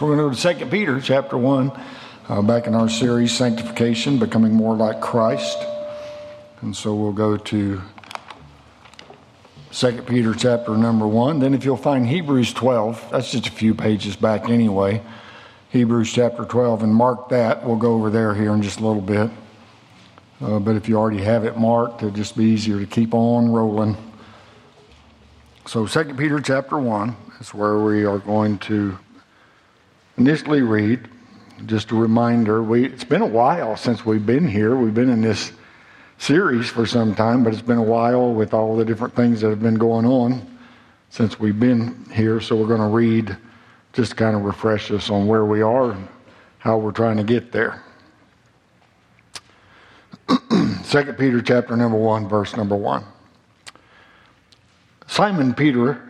We're going to go to 2 Peter chapter 1, uh, back in our series, Sanctification, Becoming More Like Christ. And so we'll go to 2 Peter chapter number 1. Then if you'll find Hebrews 12, that's just a few pages back anyway. Hebrews chapter 12, and mark that. We'll go over there here in just a little bit. Uh, but if you already have it marked, it'll just be easier to keep on rolling. So 2 Peter chapter 1 is where we are going to initially read, just a reminder, we, it's been a while since we've been here. We've been in this series for some time, but it's been a while with all the different things that have been going on since we've been here. So we're going to read just to kind of refresh us on where we are and how we're trying to get there. 2 Peter chapter number 1, verse number 1. Simon Peter,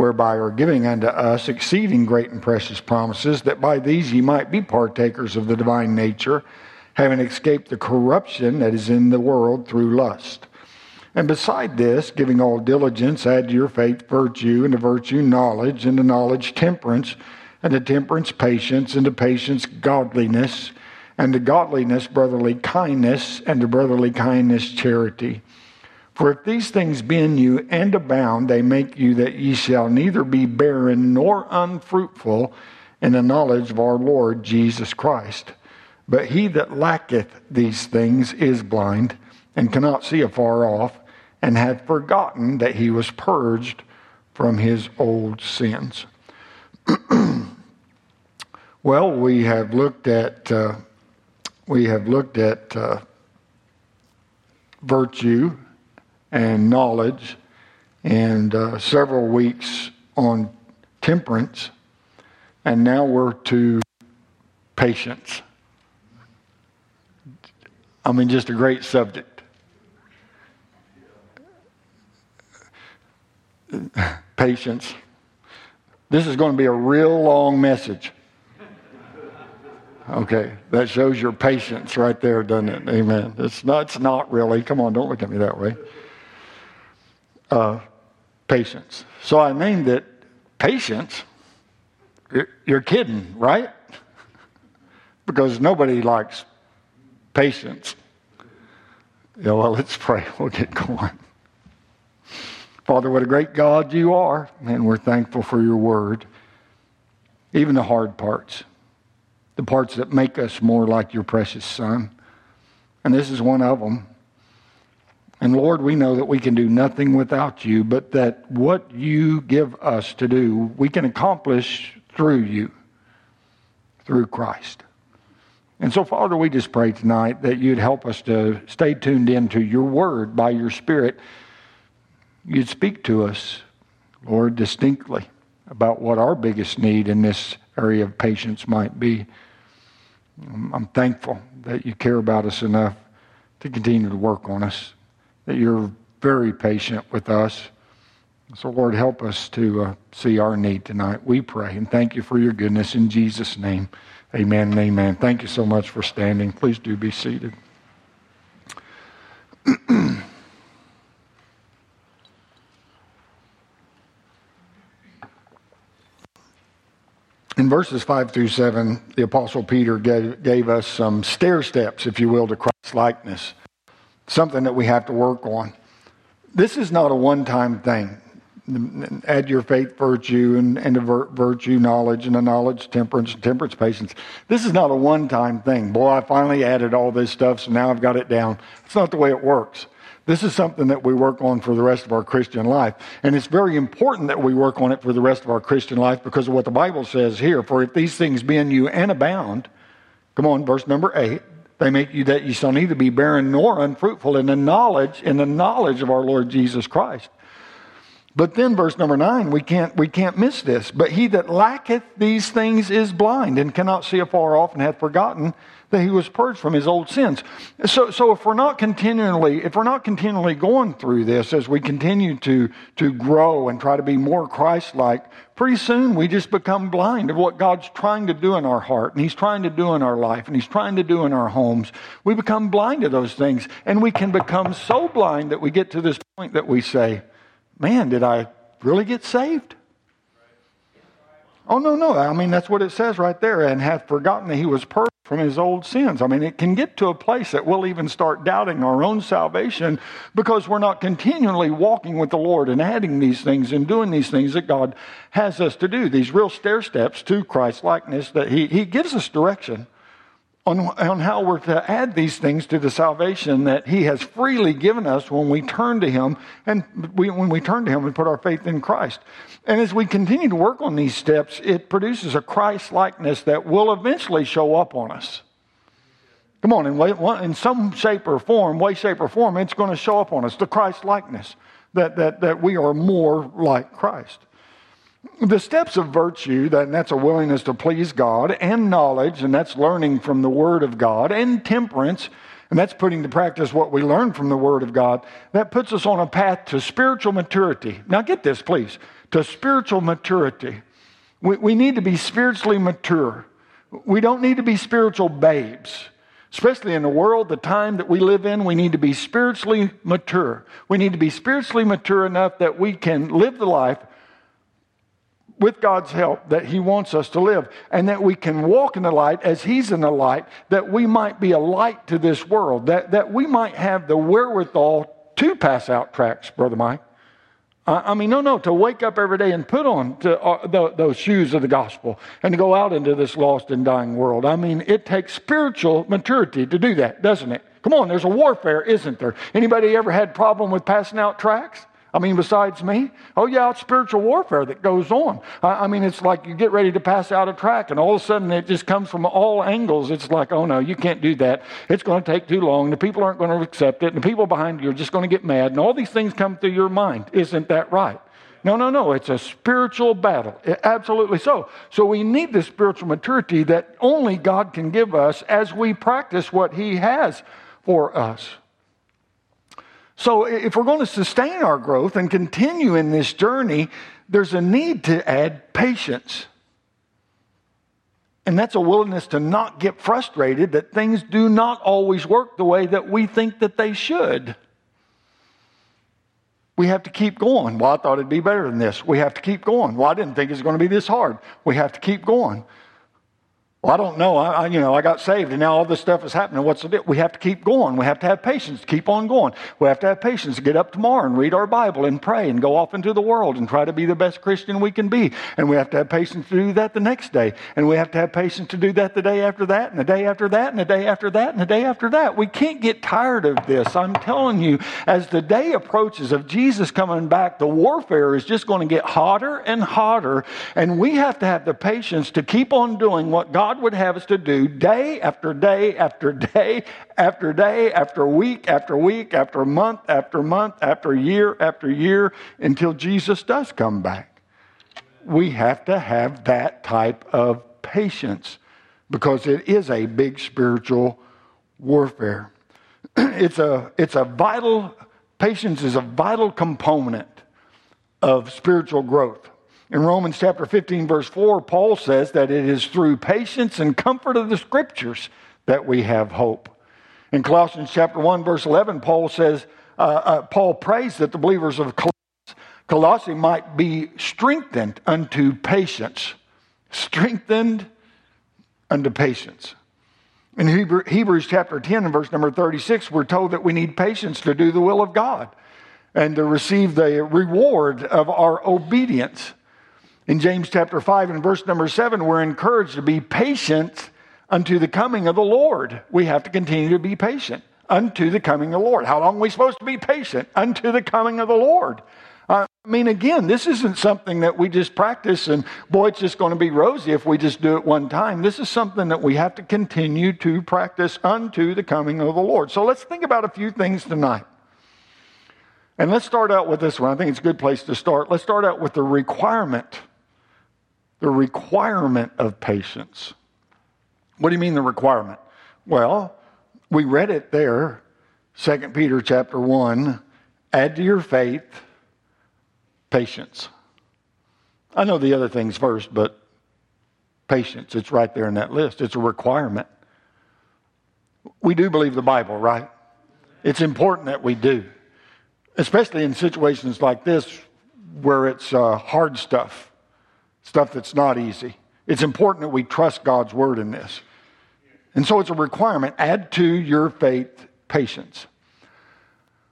whereby are giving unto us exceeding great and precious promises, that by these ye might be partakers of the divine nature, having escaped the corruption that is in the world through lust. And beside this, giving all diligence, add to your faith virtue, and to virtue knowledge, and to knowledge temperance, and to temperance patience, and to patience godliness, and to godliness brotherly kindness, and to brotherly kindness charity. For if these things be in you and abound, they make you that ye shall neither be barren nor unfruitful in the knowledge of our Lord Jesus Christ. But he that lacketh these things is blind, and cannot see afar off, and hath forgotten that he was purged from his old sins. well, we have looked at uh, we have looked at uh, virtue and knowledge, and uh, several weeks on temperance, and now we're to patience. I mean, just a great subject. Patience. This is going to be a real long message. Okay, that shows your patience right there, doesn't it? Amen. It's not, it's not really. Come on, don't look at me that way uh, patience. So I named it patience. You're, kidding, right? because nobody likes patience. Yeah, well, let's pray. We'll get going. Father, what a great God you are, and we're thankful for your word. Even the hard parts, the parts that make us more like your precious Son. And this is one of them. And Lord, we know that we can do nothing without you, but that what you give us to do, we can accomplish through you, through Christ. And so, Father, we just pray tonight that you'd help us to stay tuned into your word by your Spirit. You'd speak to us, Lord, distinctly about what our biggest need in this area of patience might be. I'm thankful that you care about us enough to continue to work on us that you're very patient with us. So, Lord, help us to uh, see our need tonight. We pray and thank you for your goodness in Jesus' name. Amen and amen. Thank you so much for standing. Please do be seated. In verses 5 through 7, the Apostle Peter gave, gave us some stair steps, if you will, to Christ likeness something that we have to work on. This is not a one time thing. Add your faith, virtue, and, and virtue, knowledge, and the knowledge, temperance, and temperance, patience. This is not a one time thing. Boy, I finally added all this stuff, so now I've got it down. It's not the way it works. This is something that we work on for the rest of our Christian life. And it's very important that we work on it for the rest of our Christian life because of what the Bible says here. For if these things be in you and abound, come on, verse number eight, they make you that you shall neither be barren nor unfruitful in the knowledge, in the knowledge of our Lord Jesus Christ. But then verse number nine, we can't, we can't miss this. But he that lacketh these things is blind and cannot see afar off and hath forgotten that he was purged from his old sins. So, so if we're not continually, if we're not continually going through this as we continue to, to grow and try to be more Christ-like, pretty soon we just become blind of what God's trying to do in our heart and he's trying to do in our life and he's trying to do in our homes. We become blind to those things and we can become so blind that we get to this point that we say, man, did I really get saved? Oh, no, no. I mean, that's what it says right there. And hath forgotten that he was perfect from his old sins. I mean, it can get to a place that we'll even start doubting our own salvation because we're not continually walking with the Lord and adding these things and doing these things that God has us to do, these real stair steps to Christ likeness that he, he gives us direction on, on how we're to add these things to the salvation that He has freely given us when we turn to Him and we, when we turn to Him and put our faith in Christ. And as we continue to work on these steps, it produces a Christ likeness that will eventually show up on us. Come on, in, in some shape or form, way, shape, or form, it's going to show up on us the Christ likeness that, that, that we are more like Christ. The steps of virtue, that, that's a willingness to please God, and knowledge, and that's learning from the Word of God, and temperance, and that's putting to practice what we learn from the Word of God, that puts us on a path to spiritual maturity. Now, get this, please to spiritual maturity. We, we need to be spiritually mature. We don't need to be spiritual babes. Especially in the world, the time that we live in, we need to be spiritually mature. We need to be spiritually mature enough that we can live the life with God's help that He wants us to live, and that we can walk in the light as He's in the light, that we might be a light to this world, that, that we might have the wherewithal to pass out tracts, Brother Mike. I mean, no, no, to wake up every day and put on to, uh, the, those shoes of the gospel and to go out into this lost and dying world. I mean, it takes spiritual maturity to do that, doesn't it? Come on, there's a warfare, isn't there? Anybody ever had problem with passing out tracts? I mean, besides me? Oh, yeah, it's spiritual warfare that goes on. I, I, mean, it's like you get ready to pass out a track, and all of a sudden it just comes from all angles. It's like, oh, no, you can't do that. It's going to take too long. The people aren't going to accept it. And the people behind you are just going to get mad. And all these things come through your mind. Isn't that right? No, no, no. It's a spiritual battle. Absolutely so. So we need the spiritual maturity that only God can give us as we practice what He has for us. So, if we're going to sustain our growth and continue in this journey, there's a need to add patience. And that's a willingness to not get frustrated that things do not always work the way that we think that they should. We have to keep going. Well, I thought it'd be better than this. We have to keep going. Well, I didn't think it was going to be this hard. We have to keep going. Well, I don't know. I, I, you know, I got saved, and now all this stuff is happening. What's the deal? We have to keep going. We have to have patience keep on going. We have to have patience to get up tomorrow and read our Bible and pray and go off into the world and try to be the best Christian we can be. And we have to have patience to do that the next day. And we have to have patience to do that the day after that, and the day after that, and the day after that, and the day after that. We can't get tired of this. I'm telling you, as the day approaches of Jesus coming back, the warfare is just going to get hotter and hotter. And we have to have the patience to keep on doing what God God would have us to do day after day after day after day after week after week after month after month after year after year until Jesus does come back. We have to have that type of patience because it is a big spiritual warfare. it's a, it's a vital, patience is a vital component of spiritual growth. In Romans chapter 15, verse 4, Paul says that it is through patience and comfort of the scriptures that we have hope. In Colossians chapter 1, verse 11, Paul says, uh, uh, Paul prays that the believers of Colossae might be strengthened unto patience. Strengthened unto patience. In Hebrew, Hebrews chapter 10 and verse number 36, we're told that we need patience to do the will of God and to receive the reward of our obedience. In James chapter 5 and verse number 7, we're encouraged to be patient unto the coming of the Lord. We have to continue to be patient unto the coming of the Lord. How long are we supposed to be patient? Unto the coming of the Lord. I mean, again, this isn't something that we just practice and boy, it's just going to be rosy if we just do it one time. This is something that we have to continue to practice unto the coming of the Lord. So let's think about a few things tonight. And let's start out with this one. I think it's a good place to start. Let's start out with the requirement. The requirement of patience. What do you mean the requirement? Well, we read it there, 2 Peter chapter 1. Add to your faith patience. I know the other things first, but patience, it's right there in that list. It's a requirement. We do believe the Bible, right? It's important that we do, especially in situations like this where it's uh, hard stuff, stuff that's not easy. It's important that we trust God's word in this. And so it's a requirement. Add to your faith patience.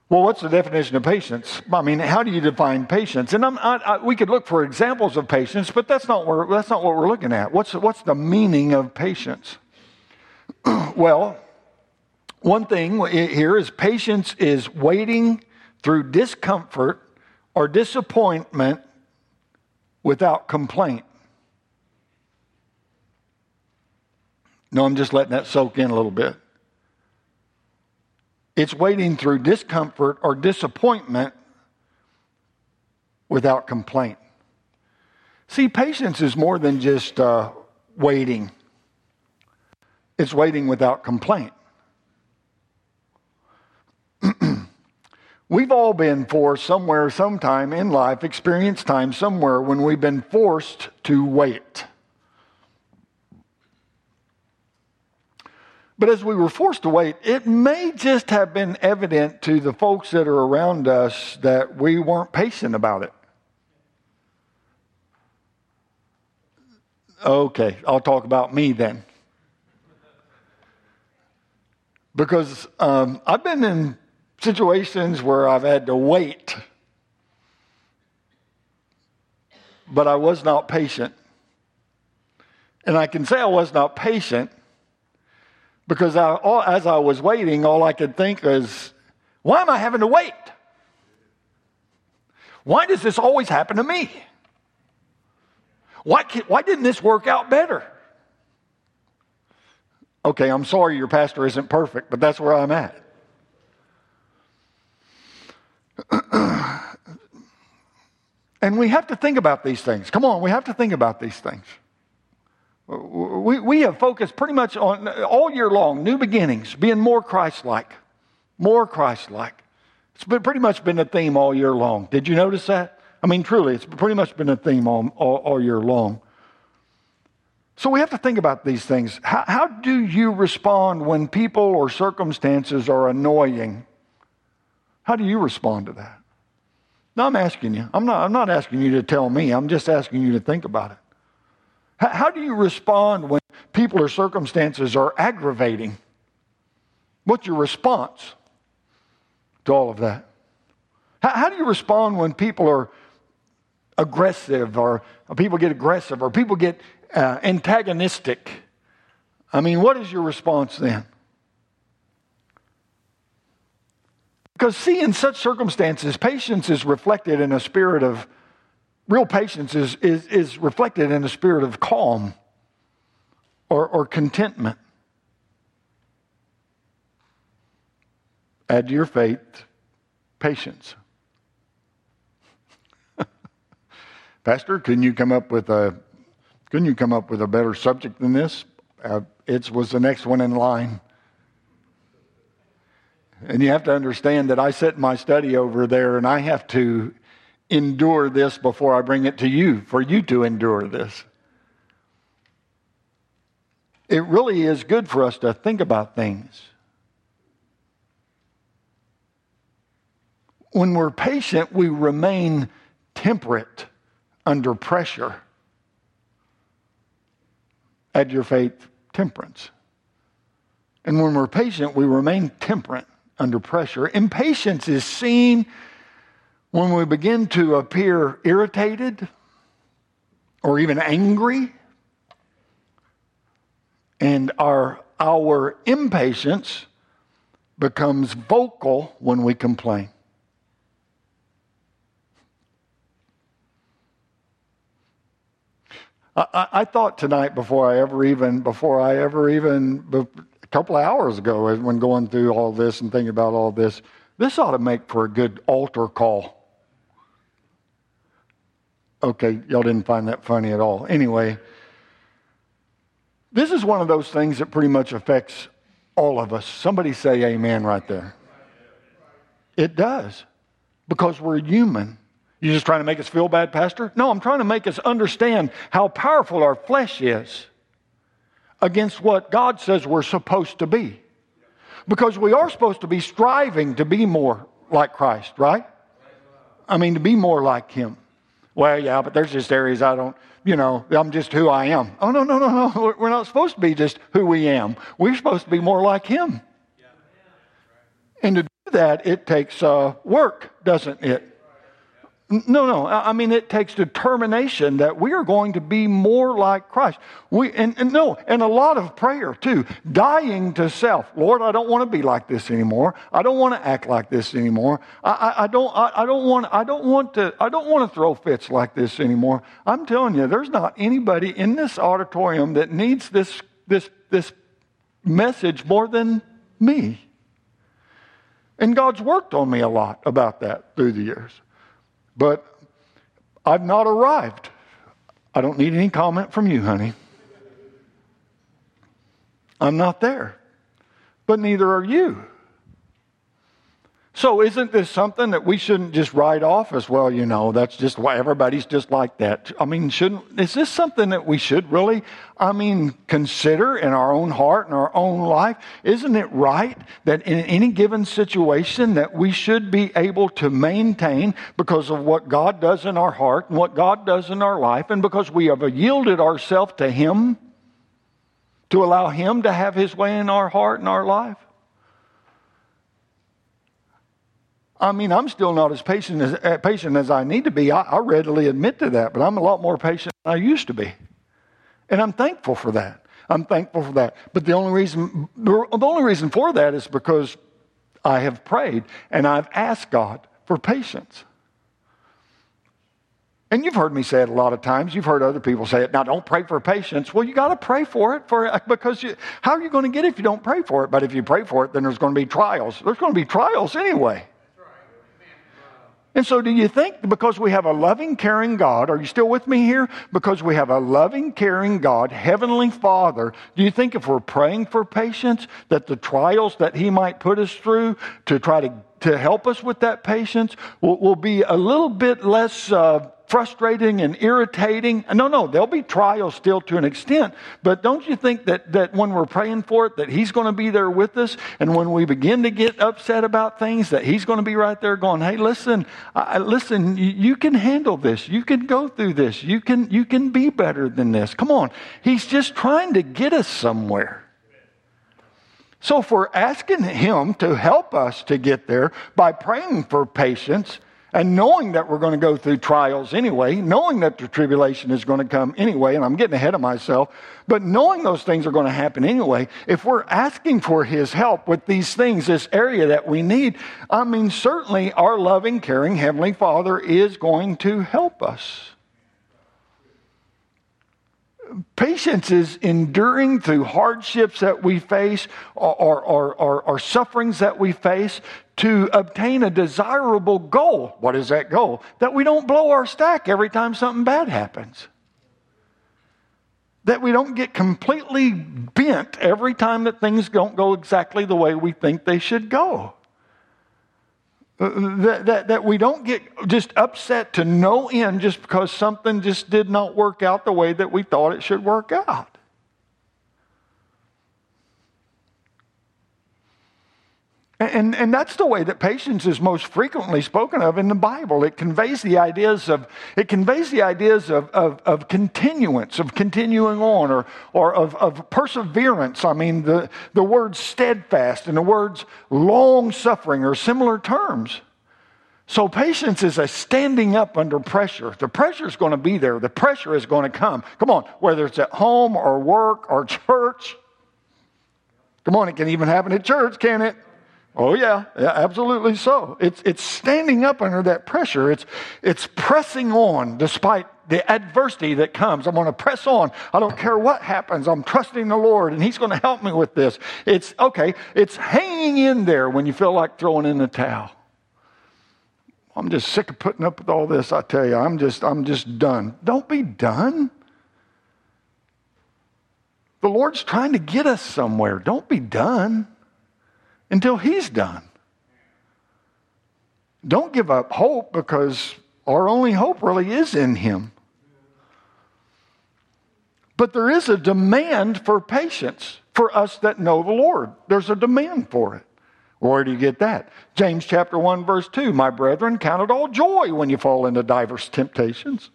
Well, what's the definition of patience? I mean, how do you define patience? And I, I, we could look for examples of patience, but that's not, where, that's not what we're looking at. What's, what's the meaning of patience? well, one thing here is patience is waiting through discomfort or disappointment without complaint. No, I'm just letting that soak in a little bit. It's waiting through discomfort or disappointment without complaint. See, patience is more than just uh, waiting, it's waiting without complaint. We've all been forced somewhere, sometime in life, experienced time somewhere when we've been forced to wait. But as we were forced to wait, it may just have been evident to the folks that are around us that we weren't patient about it. Okay, I'll talk about me then. Because um, I've been in situations where I've had to wait, but I was not patient. And I can say I was not patient because I, all, as I was waiting, all I could think is, why am I having to wait? Why does this always happen to me? Why, why didn't this work out better? Okay, I'm sorry your pastor isn't perfect, but that's where I'm at. And we have to think about these things. Come on, we have to think about these things. We, we have focused pretty much on all year long, new beginnings, being more Christ like, more Christ like. It's been pretty much been a theme all year long. Did you notice that? I mean, truly, it's pretty much been a theme all, all, all year long. So we have to think about these things. How, how do you respond when people or circumstances are annoying? How do you respond to that? No, I'm asking you. I'm not, I'm not asking you to tell me. I'm just asking you to think about it. How do you respond when people or circumstances are aggravating? What's your response to all of that? How, do you respond when people are aggressive or, people get aggressive or people get uh, antagonistic? I mean, what is your response then? Because, see, in such circumstances, patience is reflected in a spirit of real patience is, is, is reflected in a spirit of calm or, or contentment. Add to your faith patience. Pastor, can you come up with a couldn't you come up with a better subject than this? Uh, it was the next one in line. And you have to understand that I sit in my study over there and I have to endure this before I bring it to you, for you to endure this. It really is good for us to think about things. When we're patient, we remain temperate under pressure. Add your faith, temperance. And when we're patient, we remain temperate under pressure. Impatience is seen when we begin to appear irritated or even angry, and our, our impatience becomes vocal when we complain. I, I, thought tonight before I ever even before I ever even couple of hours ago uh, when going through all this and thinking about all this This ought to make for a good altar call. Okay, y'all didn't find that funny at all. Anyway, this is one of those things that pretty much affects all of us. Somebody say amen right there. It does, because we're human. You just trying to make us feel bad, Pastor? No, I'm trying to make us understand how powerful our flesh is against what God says we're supposed to be. Because we are supposed to be striving to be more like Christ, right? I mean, to be more like Him. Well, yeah, but there's just areas I don't, you know, I'm just who I am. Oh, no, no, no, no. We're not supposed to be just who we am. We're supposed to be more like Him. And to do that, it takes uh, work, doesn't it? No, no. I mean, it takes determination that we are going to be more like Christ. We, and, and, no, and a lot of prayer too. Dying to self. Lord, I don't want to be like this anymore. I don't want to act like this anymore. I, I, I don't, I, I, don't want, I don't want to, I don't want to throw fits like this anymore. I'm telling you, there's not anybody in this auditorium that needs this, this, this message more than me. And God's worked on me a lot about that through the years. But I've not arrived. I don't need any comment from you, honey. I'm not there. But neither are you. So, isn't this something that we shouldn't just write off as well? You know, that's just why everybody's just like that. I mean, shouldn't, is this something that we should really, I mean, consider in our own heart and our own life? Isn't it right that in any given situation that we should be able to maintain because of what God does in our heart and what God does in our life and because we have yielded ourselves to Him to allow Him to have His way in our heart and our life? I mean, I'm still not as patient as, uh, patient as I need to be. I, I readily admit to that, but I'm a lot more patient than I used to be. And I'm thankful for that. I'm thankful for that. But the only reason, the only reason for that is because I have prayed and I've asked God for patience. And you've heard me say it a lot of times. You've heard other people say it. Now, don't pray for patience. Well, you got to pray for it for because you, how are you going to get it if you don't pray for it? But if you pray for it, then there's going to be trials. There's going to be trials anyway. And so, do you think because we have a loving, caring God, are you still with me here? Because we have a loving, caring God, Heavenly Father, do you think if we're praying for patience, that the trials that He might put us through to try to, to help us with that patience will, will be a little bit less uh, frustrating and irritating. No, no, there'll be trials still to an extent. But don't you think that, that when we're praying for it, that He's going to be there with us? And when we begin to get upset about things, that He's going to be right there going, hey, listen, I, listen, you can handle this. You can go through this. You can, you can be better than this. Come on. He's just trying to get us somewhere. So if we're asking Him to help us to get there by praying for patience, and knowing that we're going to go through trials anyway, knowing that the tribulation is going to come anyway, and I'm getting ahead of myself, but knowing those things are going to happen anyway, if we're asking for His help with these things, this area that we need, I mean, certainly our loving, caring Heavenly Father is going to help us. Patience is enduring through hardships that we face or, or, or, or, sufferings that we face to obtain a desirable goal. What is that goal? That we don't blow our stack every time something bad happens. That we don't get completely bent every time that things don't go exactly the way we think they should go. That, that, that we don't get just upset to no end just because something just did not work out the way that we thought it should work out. And, and that's the way that patience is most frequently spoken of in the Bible. It conveys the ideas of, it conveys the ideas of, of, of continuance, of continuing on, or, or of, of perseverance. I mean, the, the words steadfast and the words long suffering are similar terms. So patience is a standing up under pressure. The pressure is going to be there. The pressure is going to come. Come on, whether it's at home or work or church. Come on, it can even happen at church, can it? Oh, yeah, yeah, absolutely so. It's, it's standing up under that pressure. It's, it's pressing on despite the adversity that comes. I'm going to press on. I don't care what happens. I'm trusting the Lord and He's going to help me with this. It's okay. It's hanging in there when you feel like throwing in the towel. I'm just sick of putting up with all this, I tell you. I'm just, I'm just done. Don't be done. The Lord's trying to get us somewhere. Don't be done until He's done. Don't give up hope because our only hope really is in Him. But there is a demand for patience for us that know the Lord. There's a demand for it. Where do you get that? James chapter 1, verse 2 My brethren, count it all joy when you fall into diverse temptations,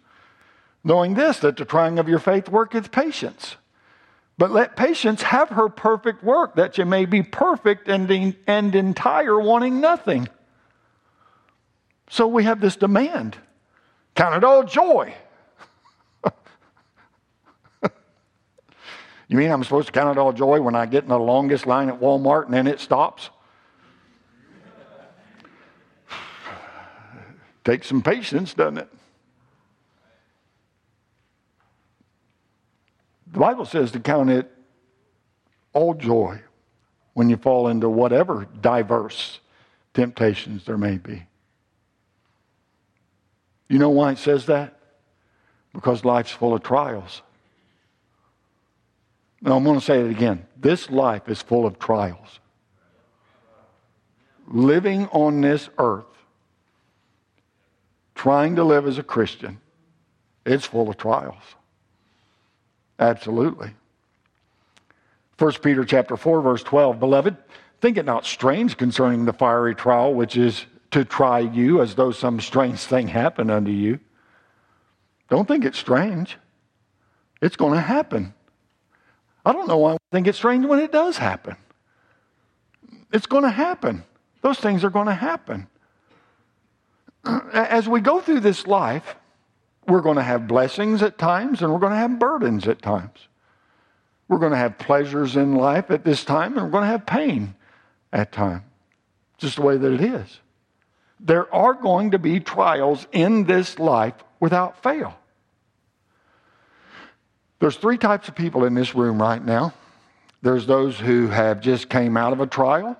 knowing this, that the trying of your faith worketh patience. But let patience have her perfect work, that you may be perfect and, and entire, wanting nothing. So we have this demand. Count it all joy. you mean I'm supposed to count it all joy when I get in the longest line at Walmart and then it stops? Takes some patience, doesn't it? The Bible says to count it all joy when you fall into whatever diverse temptations there may be. You know why it says that? Because life's full of trials. Now, I'm going to say it again. This life is full of trials. Living on this earth, trying to live as a Christian, it's full of trials. Absolutely. 1 Peter chapter 4 verse 12 beloved think it not strange concerning the fiery trial which is to try you as though some strange thing happened unto you. Don't think it's strange. It's going to happen. I don't know why I think it's strange when it does happen. It's going to happen. Those things are going to happen as we go through this life we're going to have blessings at times and we're going to have burdens at times. We're going to have pleasures in life at this time and we're going to have pain at times. Just the way that it is. There are going to be trials in this life without fail. There's three types of people in this room right now. There's those who have just came out of a trial,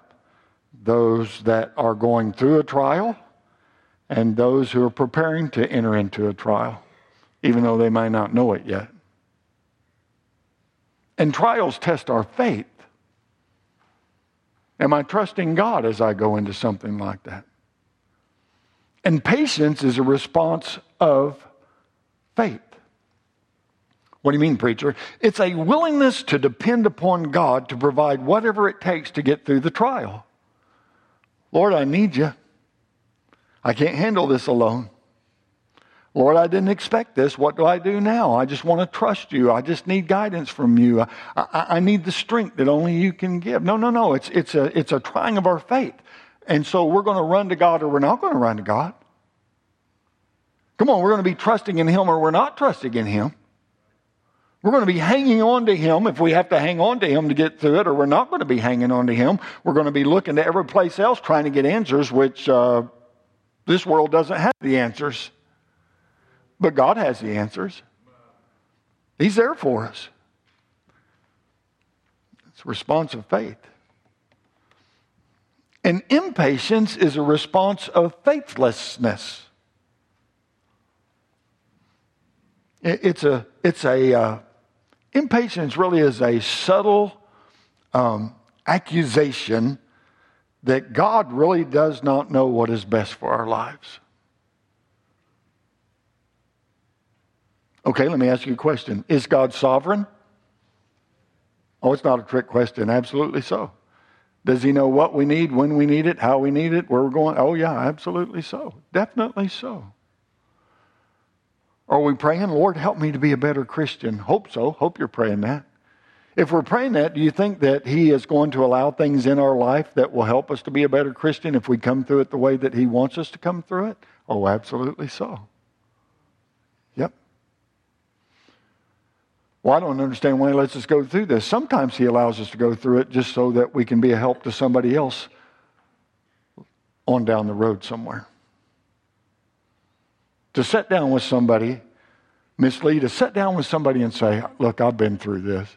those that are going through a trial, and those who are preparing to enter into a trial, even though they might not know it yet. And trials test our faith. Am I trusting God as I go into something like that? And patience is a response of faith. What do you mean, preacher? It's a willingness to depend upon God to provide whatever it takes to get through the trial. Lord, I need you. I can't handle this alone. Lord, I didn't expect this. What do I do now? I just want to trust you. I just need guidance from you. I, I, I, need the strength that only you can give. No, no, no. It's, it's, a, it's a trying of our faith. And so we're going to run to God or we're not going to run to God. Come on, we're going to be trusting in Him or we're not trusting in Him. We're going to be hanging on to Him if we have to hang on to Him to get through it, or we're not going to be hanging on to Him. We're going to be looking to every place else trying to get answers, which uh, this world doesn't have the answers, but God has the answers. He's there for us. It's a response of faith. And impatience is a response of faithlessness. It's a, it's a, uh, impatience really is a subtle um, accusation that God really does not know what is best for our lives. Okay, let me ask you a question. Is God sovereign? Oh, it's not a trick question. Absolutely so. Does he know what we need, when we need it, how we need it, where we're going? Oh, yeah, absolutely so. Definitely so. Are we praying, Lord, help me to be a better Christian? Hope so. Hope you're praying that. If we're praying that, do you think that He is going to allow things in our life that will help us to be a better Christian if we come through it the way that He wants us to come through it? Oh, absolutely so. Yep. Well, I don't understand why He lets us go through this. Sometimes He allows us to go through it just so that we can be a help to somebody else on down the road somewhere. To sit down with somebody Miss Lee, to Sit down with somebody and say, Look, I've been through this.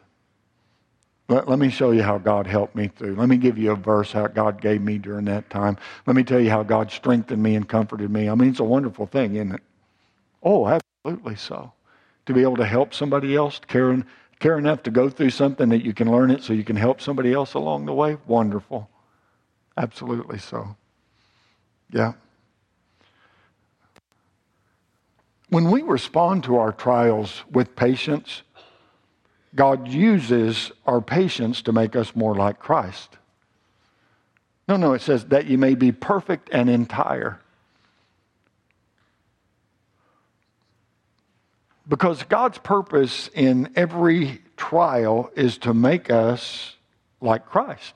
Let, let, me show you how God helped me through. Let me give you a verse how God gave me during that time. Let me tell you how God strengthened me and comforted me. I mean, it's a wonderful thing, isn't it? Oh, absolutely so. To be able to help somebody else, care, care enough to go through something that you can learn it so you can help somebody else along the way, wonderful. Absolutely so. Yeah. When we respond to our trials with patience, God uses our patience to make us more like Christ. No, no, it says that you may be perfect and entire. Because God's purpose in every trial is to make us like Christ.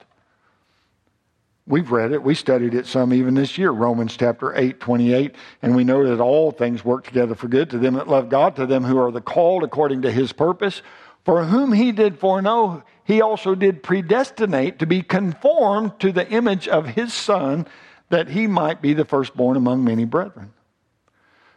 We've read it. We studied it some even this year, Romans chapter 8, 28. And we know that all things work together for good to them that love God, to them who are the called according to his purpose. For whom he did foreknow, he also did predestinate to be conformed to the image of his Son, that he might be the firstborn among many brethren.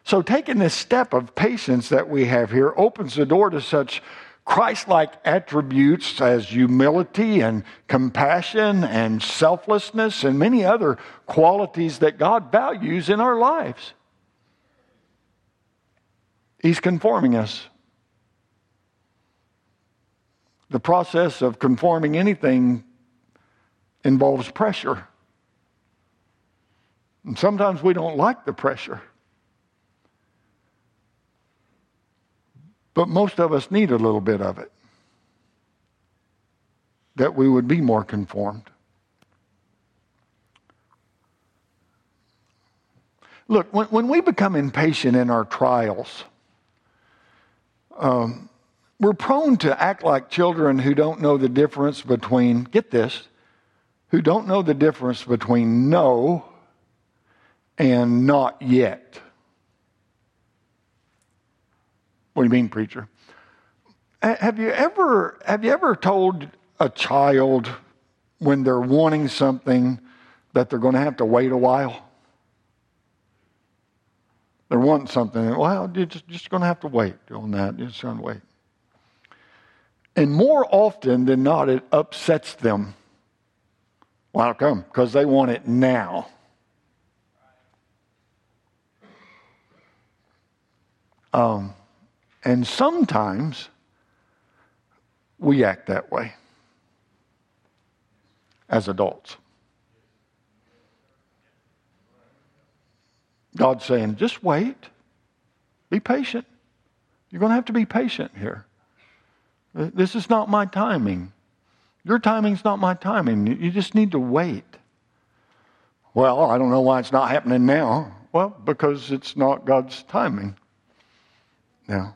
So, taking this step of patience that we have here opens the door to such Christ like attributes as humility and compassion and selflessness and many other qualities that God values in our lives. He's conforming us. The process of conforming anything involves pressure. And sometimes we don't like the pressure. But most of us need a little bit of it, that we would be more conformed. Look, when, when we become impatient in our trials, um, we're prone to act like children who don't know the difference between, get this, who don't know the difference between no and not yet. What do you mean, preacher? Have you ever have you ever told a child when they're wanting something that they're going to have to wait a while? They're wanting something. Well, you're just, just going to have to wait on that. You're just going to wait. And more often than not, it upsets them. How come? Because they want it now. Um, and sometimes we act that way as adults. God's saying, just wait. Be patient. You're going to have to be patient here. This is not my timing. Your timing's not my timing. You just need to wait. Well, I don't know why it's not happening now. Well, because it's not God's timing now.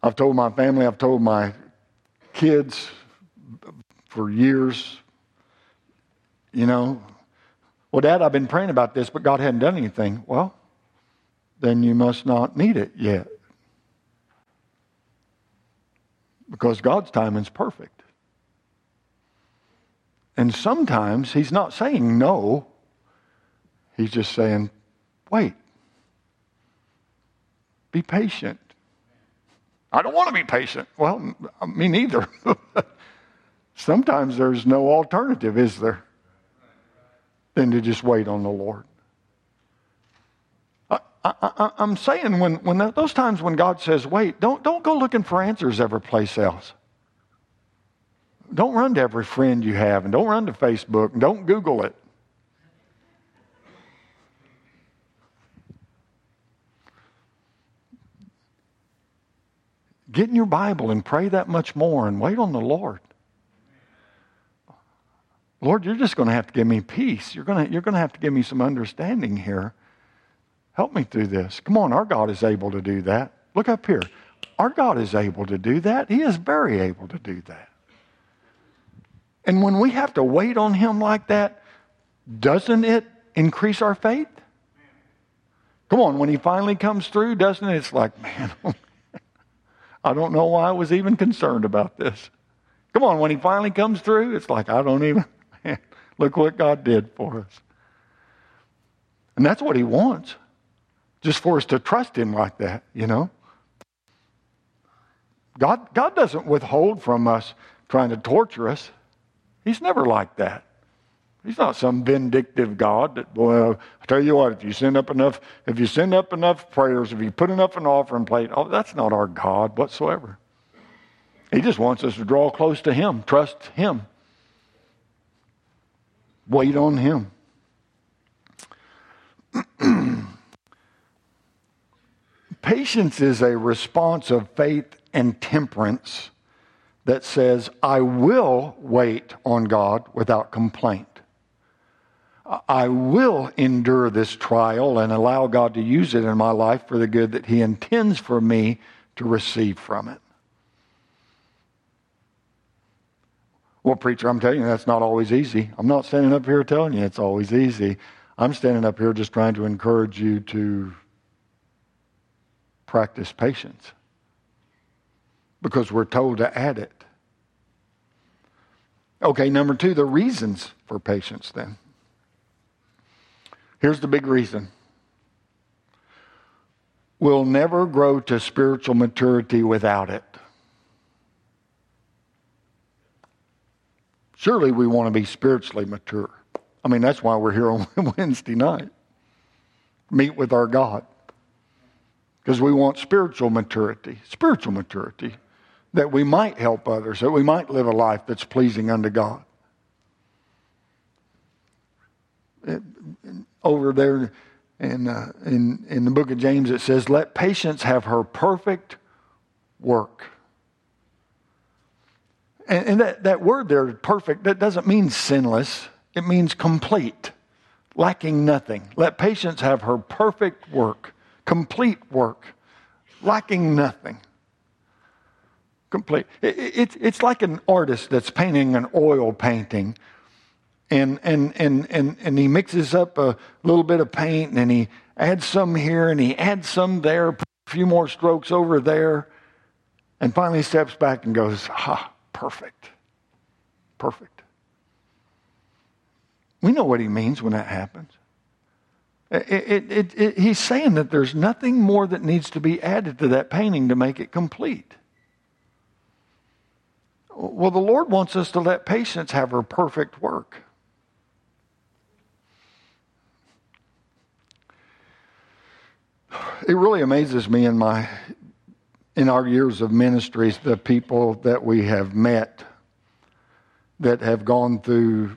I've told my family, I've told my kids for years, you know, well, Dad, I've been praying about this, but God hadn't done anything. Well, then you must not need it yet. Because God's timing is perfect. And sometimes He's not saying no, He's just saying, wait, be patient. I don't want to be patient. Well, me neither. Sometimes there's no alternative, is there, than to just wait on the Lord. I, am saying when, when those times when God says, wait, don't, don't go looking for answers every place else. Don't run to every friend you have, and don't run to Facebook, and don't Google it. Get in your Bible and pray that much more and wait on the Lord. Lord, you're just going to have to give me peace. You're going to, you're going to have to give me some understanding here. Help me through this. Come on, our God is able to do that. Look up here. Our God is able to do that. He is very able to do that. And when we have to wait on Him like that, doesn't it increase our faith? Come on, when He finally comes through, doesn't it? It's like, man, I don't know why I was even concerned about this. Come on, when he finally comes through, it's like, I don't even, look what God did for us. And that's what He wants, just for us to trust Him like that, you know? God, God doesn't withhold from us trying to torture us. He's never like that. He's not some vindictive God that, well, I tell you what, if you send up enough, if you send up enough prayers, if you put enough an offering plate, oh, that's not our God whatsoever. He just wants us to draw close to Him, trust Him, wait on Him. Patience is a response of faith and temperance that says, I will wait on God without complaint. I will endure this trial and allow God to use it in my life for the good that He intends for me to receive from it. Well, preacher, I'm telling you, that's not always easy. I'm not standing up here telling you it's always easy. I'm standing up here just trying to encourage you to practice patience because we're told to add it. Okay, number two, the reasons for patience then. Here's the big reason we'll never grow to spiritual maturity without it. Surely we want to be spiritually mature. I mean, that's why we're here on Wednesday night. Meet with our God because we want spiritual maturity, spiritual maturity, that we might help others, that we might live a life that's pleasing unto God. Over there in, uh, in, in the book of James, it says, Let patience have her perfect work. And, and that, that word there, perfect, that doesn't mean sinless, it means complete, lacking nothing. Let patience have her perfect work complete work, lacking nothing. Complete. It, it, it's like an artist that's painting an oil painting. And, and, and, and, and he mixes up a little bit of paint and he adds some here and he adds some there, a few more strokes over there, and finally steps back and goes, Ha, perfect. Perfect. We know what he means when that happens. It, it, it, he's saying that there's nothing more that needs to be added to that painting to make it complete. Well, the Lord wants us to let patience have her perfect work. It really amazes me in my in our years of ministries the people that we have met that have gone through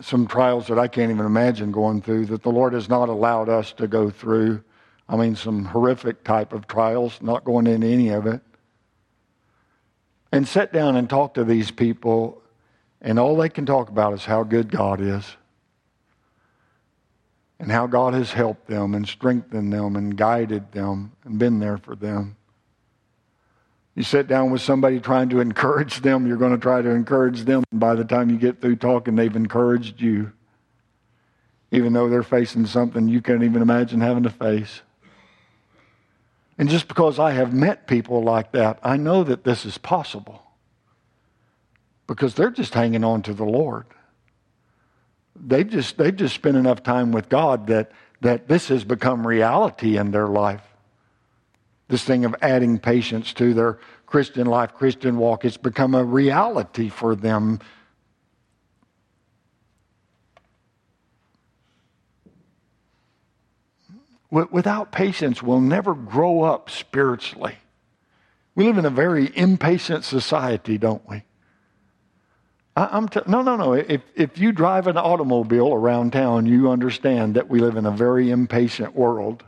some trials that I can't even imagine going through that the Lord has not allowed us to go through. I mean, some horrific type of trials, not going into any of it. And sit down and talk to these people, and all they can talk about is how good God is and how God has helped them and strengthened them and guided them and been there for them. You sit down with somebody trying to encourage them, you're going to try to encourage them. And by the time you get through talking, they've encouraged you, even though they're facing something you can't even imagine having to face. And just because I have met people like that, I know that this is possible because they're just hanging on to the Lord. They've just, they've just spent enough time with God that, that this has become reality in their life this thing of adding patience to their Christian life, Christian walk. It's become a reality for them. Without patience, we'll never grow up spiritually. We live in a very impatient society, don't we? I, am t- no, no, no. If, if you drive an automobile around town, you understand that we live in a very impatient world.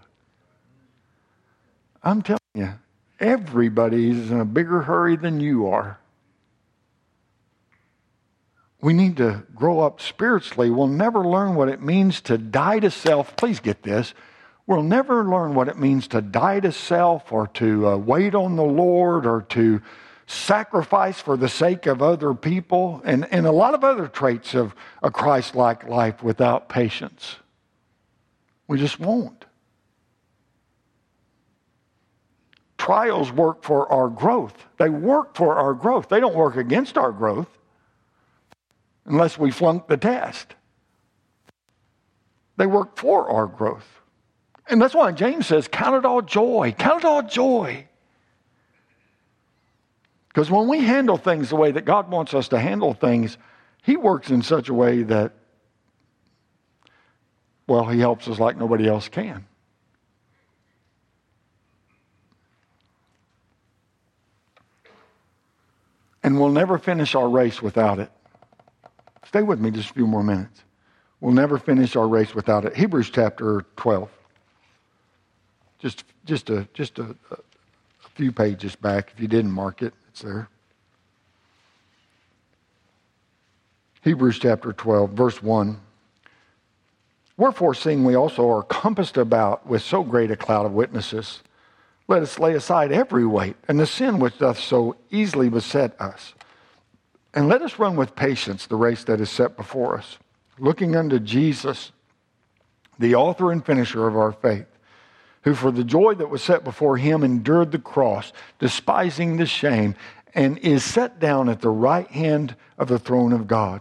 I'm telling you, everybody's in a bigger hurry than you are. We need to grow up spiritually. We'll never learn what it means to die to self. Please get this. We'll never learn what it means to die to self or to uh, wait on the Lord or to sacrifice for the sake of other people and, and a lot of other traits of a Christ like life without patience. We just won't. Trials work for our growth. They work for our growth. They don't work against our growth unless we flunk the test. they work for our growth. And that's why James says, Count it all joy. Count it all joy. Because when we handle things the way that God wants us to handle things, He works in such a way that, well, He helps us like nobody else can. And we'll never finish our race without it. Stay with me just a few more minutes. We'll never finish our race without it. Hebrews chapter 12. Just, just, a, just a, a few pages back. If you didn't mark it, it's there. Hebrews chapter 12, verse 1. Wherefore, seeing we also are compassed about with so great a cloud of witnesses, let us lay aside every weight and the sin which doth so easily beset us. And let us run with patience the race that is set before us, looking unto Jesus, the author and finisher of our faith, who for the joy that was set before him endured the cross, despising the shame, and is set down at the right hand of the throne of God.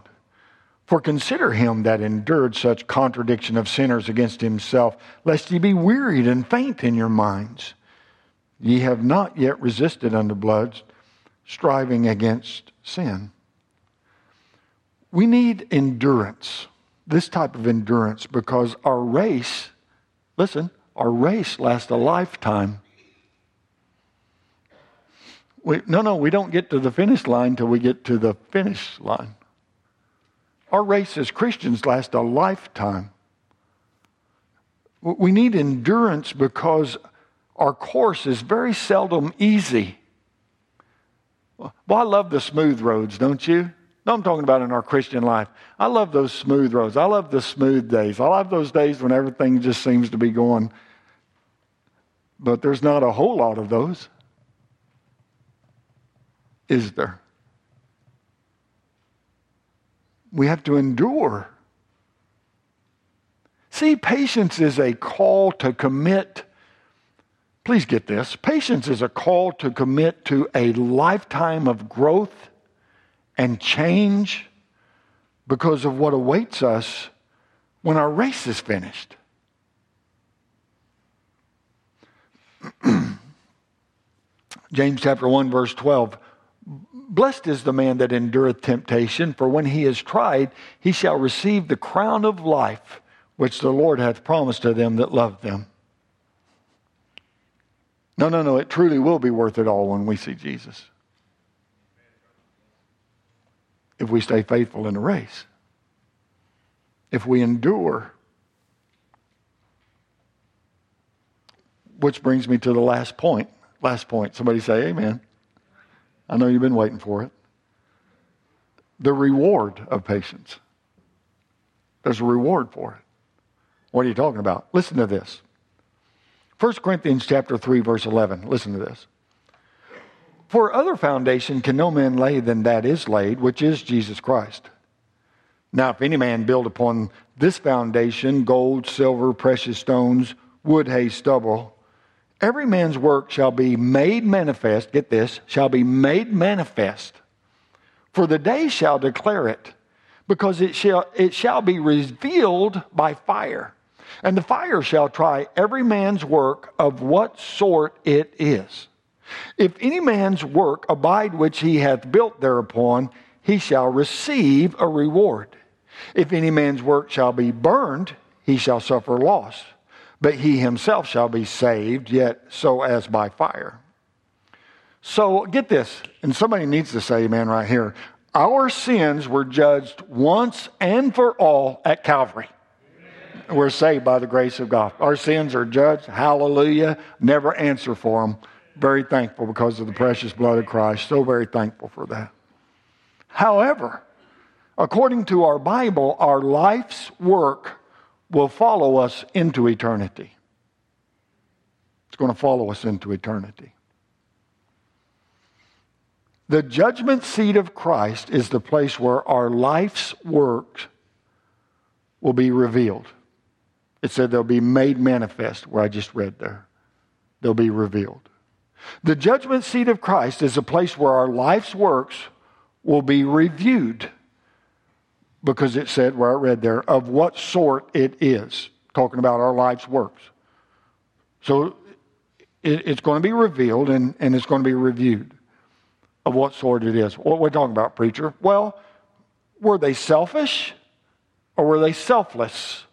For consider him that endured such contradiction of sinners against himself, lest ye be wearied and faint in your minds. Ye have not yet resisted unto blood, striving against sin. We need endurance, this type of endurance, because our race, listen, our race lasts a lifetime. We, no, no, we don't get to the finish line till we get to the finish line. Our race as Christians lasts a lifetime. We need endurance because our course is very seldom easy. Well, I love the smooth roads, don't you? No, I'm talking about in our Christian life. I love those smooth roads. I love the smooth days. I love those days when everything just seems to be going. But there's not a whole lot of those. Is there? We have to endure. See, patience is a call to commit Please get this. Patience is a call to commit to a lifetime of growth and change because of what awaits us when our race is finished. James chapter 1 verse 12 Blessed is the man that endureth temptation for when he is tried he shall receive the crown of life which the Lord hath promised to them that love them. No, no, no. It truly will be worth it all when we see Jesus. If we stay faithful in the race, if we endure. Which brings me to the last point. Last point. Somebody say, Amen. I know you've been waiting for it. The reward of patience. There's a reward for it. What are you talking about? Listen to this. 1 Corinthians chapter 3 verse 11. Listen to this. For other foundation can no man lay than that is laid, which is Jesus Christ. Now, if any man build upon this foundation gold, silver, precious stones, wood, hay, stubble, every man's work shall be made manifest. Get this, shall be made manifest. For the day shall declare it, because it shall, it shall be revealed by fire. And the fire shall try every man's work of what sort it is. If any man's work abide which he hath built thereupon, he shall receive a reward. If any man's work shall be burned, he shall suffer loss. But he himself shall be saved, yet so as by fire. So get this, and somebody needs to say amen right here. Our sins were judged once and for all at Calvary. We're saved by the grace of God. Our sins are judged. Hallelujah. Never answer for them. Very thankful because of the precious blood of Christ. So very thankful for that. However, according to our Bible, our life's work will follow us into eternity. It's going to follow us into eternity. The judgment seat of Christ is the place where our life's work will be revealed. It said they'll be made manifest, where I just read there. They'll be revealed. The judgment seat of Christ is a place where our life's works will be reviewed because it said, where I read there, of what sort it is. talking about our life's works. So it, it's going to be revealed and, and it's going to be reviewed of what sort it is. What we're talking about, preacher? Well, were they selfish or were they selfless?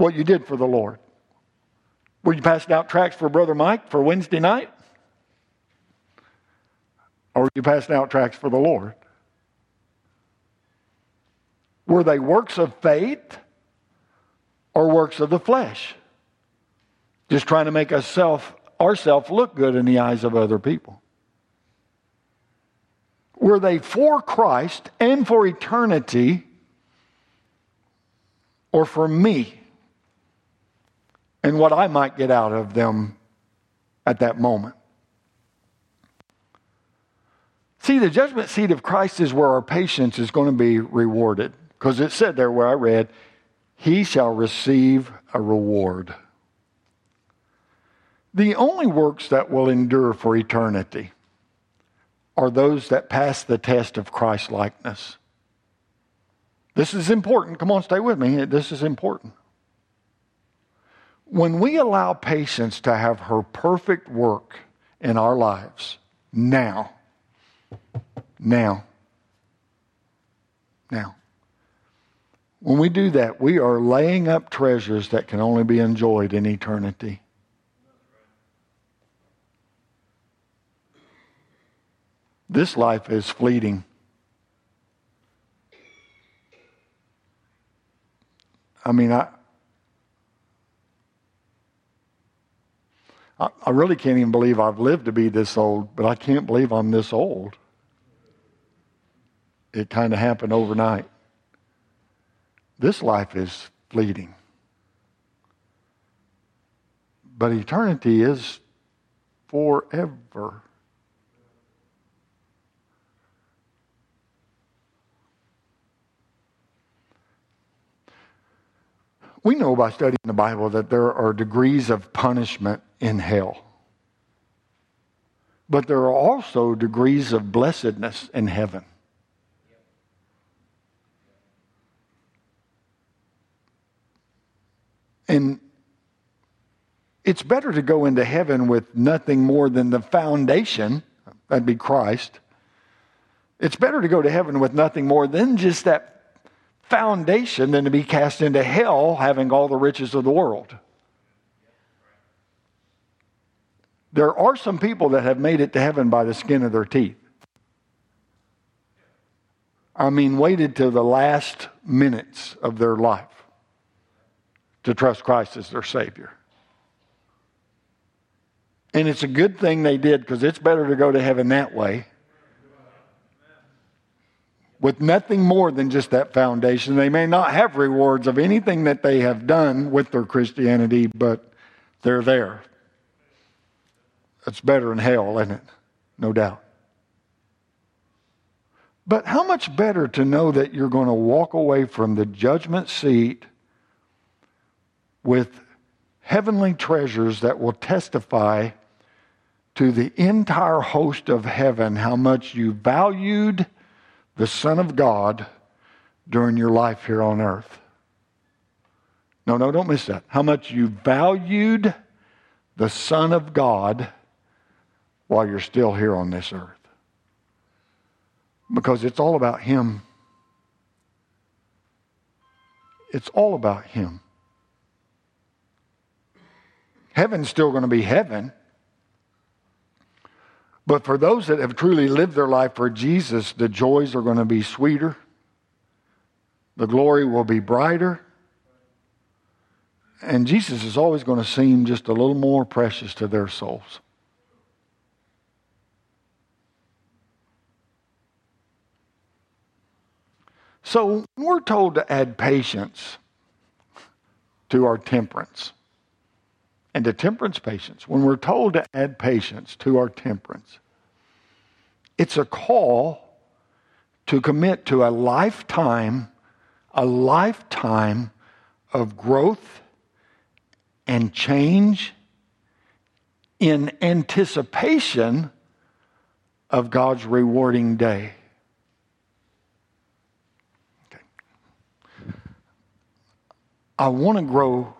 What you did for the Lord. Were you passing out tracts for Brother Mike for Wednesday night? Or were you passing out tracts for the Lord? Were they works of faith or works of the flesh? Just trying to make ourself ourself look good in the eyes of other people. Were they for Christ and for eternity or for me and what I might get out of them at that moment? See, the judgment seat of Christ is where our patience is going to be rewarded. Because it said there where I read, He shall receive a reward. The only works that will endure for eternity are those that pass the test of Christ likeness. This is important. Come on, stay with me. This is important. When we allow patience to have her perfect work in our lives, now, now, now, when we do that, we are laying up treasures that can only be enjoyed in eternity. This life is fleeting. I mean, I, I really can't even believe I've lived to be this old, but I can't believe I'm this old. It kind of happened overnight. This life is fleeting. But eternity is forever. We know by studying the Bible that there are degrees of punishment in hell. But there are also degrees of blessedness in heaven. And it's better to go into heaven with nothing more than the foundation, that'd be Christ. It's better to go to heaven with nothing more than just that foundation than to be cast into hell having all the riches of the world. There are some people that have made it to heaven by the skin of their teeth. I mean, waited to the last minutes of their life to trust Christ as their Savior. And it's a good thing they did because it's better to go to heaven that way with nothing more than just that foundation. They may not have rewards of anything that they have done with their Christianity, but they're there. It's better than hell, isn't it? No doubt. But how much better to know that you're going to walk away from the judgment seat with heavenly treasures that will testify to the entire host of heaven how much you valued the Son of God during your life here on earth. No, no, don't miss that. How much you valued the Son of God while you're still here on this earth. Because it's all about Him. It's all about Him. Heaven's still going to be heaven. But for those that have truly lived their life for Jesus, the joys are going to be sweeter, the glory will be brighter, and Jesus is always going to seem just a little more precious to their souls. So we're told to add patience to our temperance and to temperance patience, when we're told to add patience to our temperance, it's a call to commit to a lifetime, a lifetime of growth and change in anticipation of God's rewarding day. I want to grow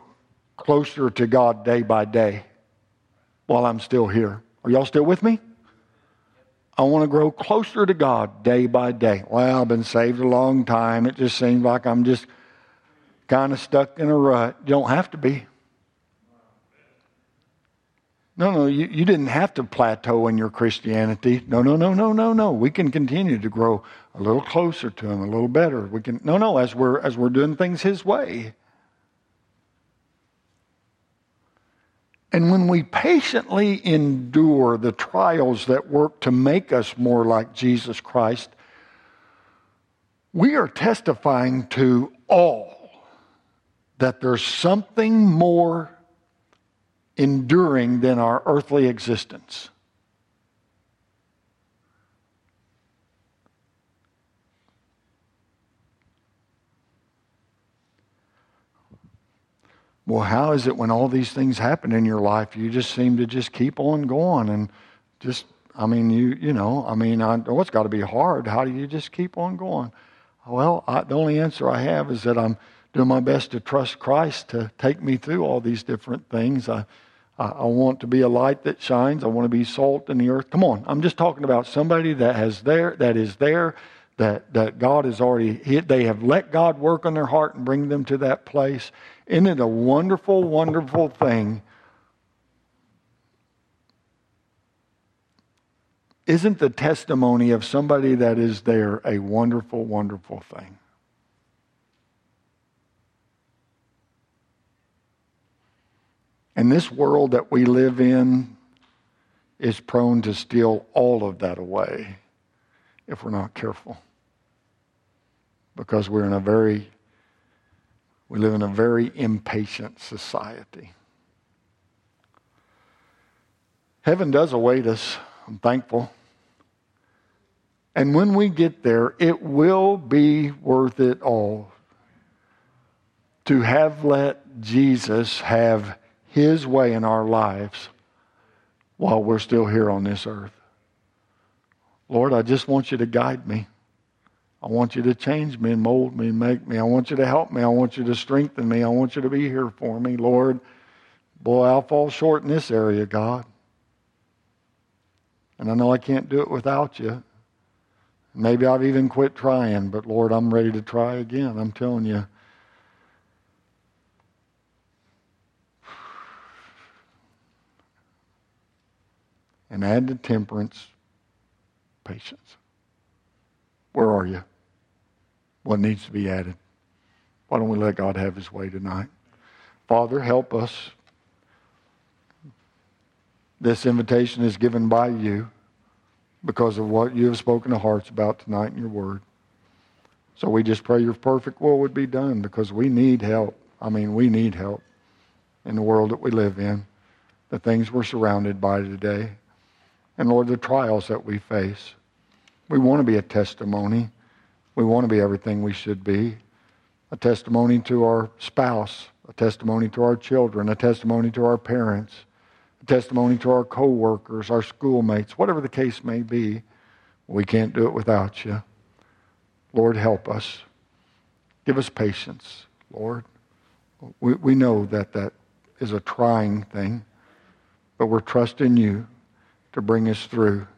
closer to God day by day while I'm still here. Are y'all still with me? I want to grow closer to God day by day. Well, I've been saved a long time. It just seems like I'm just kind of stuck in a rut. You don't have to be. No, no, you, you didn't have to plateau in your Christianity. No, no, no, no, no, no. We can continue to grow a little closer to Him, a little better. We can no, no, as we're as we're doing things His way. And when we patiently endure the trials that work to make us more like Jesus Christ, we are testifying to all that there's something more enduring than our earthly existence. Well, how is it when all these things happen in your life, you just seem to just keep on going and just, I mean, you, you know, I mean, I know it's got to be hard. How do you just keep on going? Well, I, the only answer I have is that I'm doing my best to trust Christ to take me through all these different things. I, I want to be a light that shines. I want to be salt in the earth. Come on, I'm just talking about somebody that has there, that is there, that that God has already. They have let God work on their heart and bring them to that place. Isn't it a wonderful, wonderful thing? Isn't the testimony of somebody that is there a wonderful, wonderful thing? And this world that we live in is prone to steal all of that away if we're not careful. Because we're in a very, we live in a very impatient society. Heaven does await us. I'm thankful. And when we get there, it will be worth it all to have let Jesus have his way in our lives while we're still here on this earth. Lord, I just want you to guide me. I want you to change me and mold me and make me. I want you to help me. I want you to strengthen me. I want you to be here for me, Lord. Boy, I'll fall short in this area, God. And I know I can't do it without you. Maybe I've even quit trying, but Lord, I'm ready to try again. I'm telling you. and add to temperance patience. Where are you? What needs to be added? Why don't we let God have his way tonight? Father, help us. This invitation is given by you because of what you have spoken to hearts about tonight in your word. So we just pray your perfect will would be done because we need help. I mean, we need help in the world that we live in, the things we're surrounded by today. And Lord, the trials that we face. We want to be a testimony. We want to be everything we should be. A testimony to our spouse, a testimony to our children, a testimony to our parents, a testimony to our coworkers, our schoolmates, whatever the case may be. We can't do it without you. Lord, help us. Give us patience, Lord. We, we know that that is a trying thing, but we're trusting you to bring us through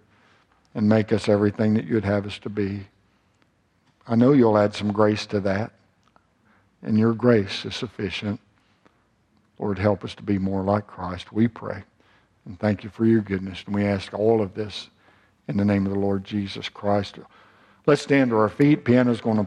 and make us everything that you'd have us to be. I know you'll add some grace to that, and your grace is sufficient. Lord, help us to be more like Christ, we pray. And thank you for your goodness. And we ask all of this in the name of the Lord Jesus Christ. Let's stand to our feet. Piano's going to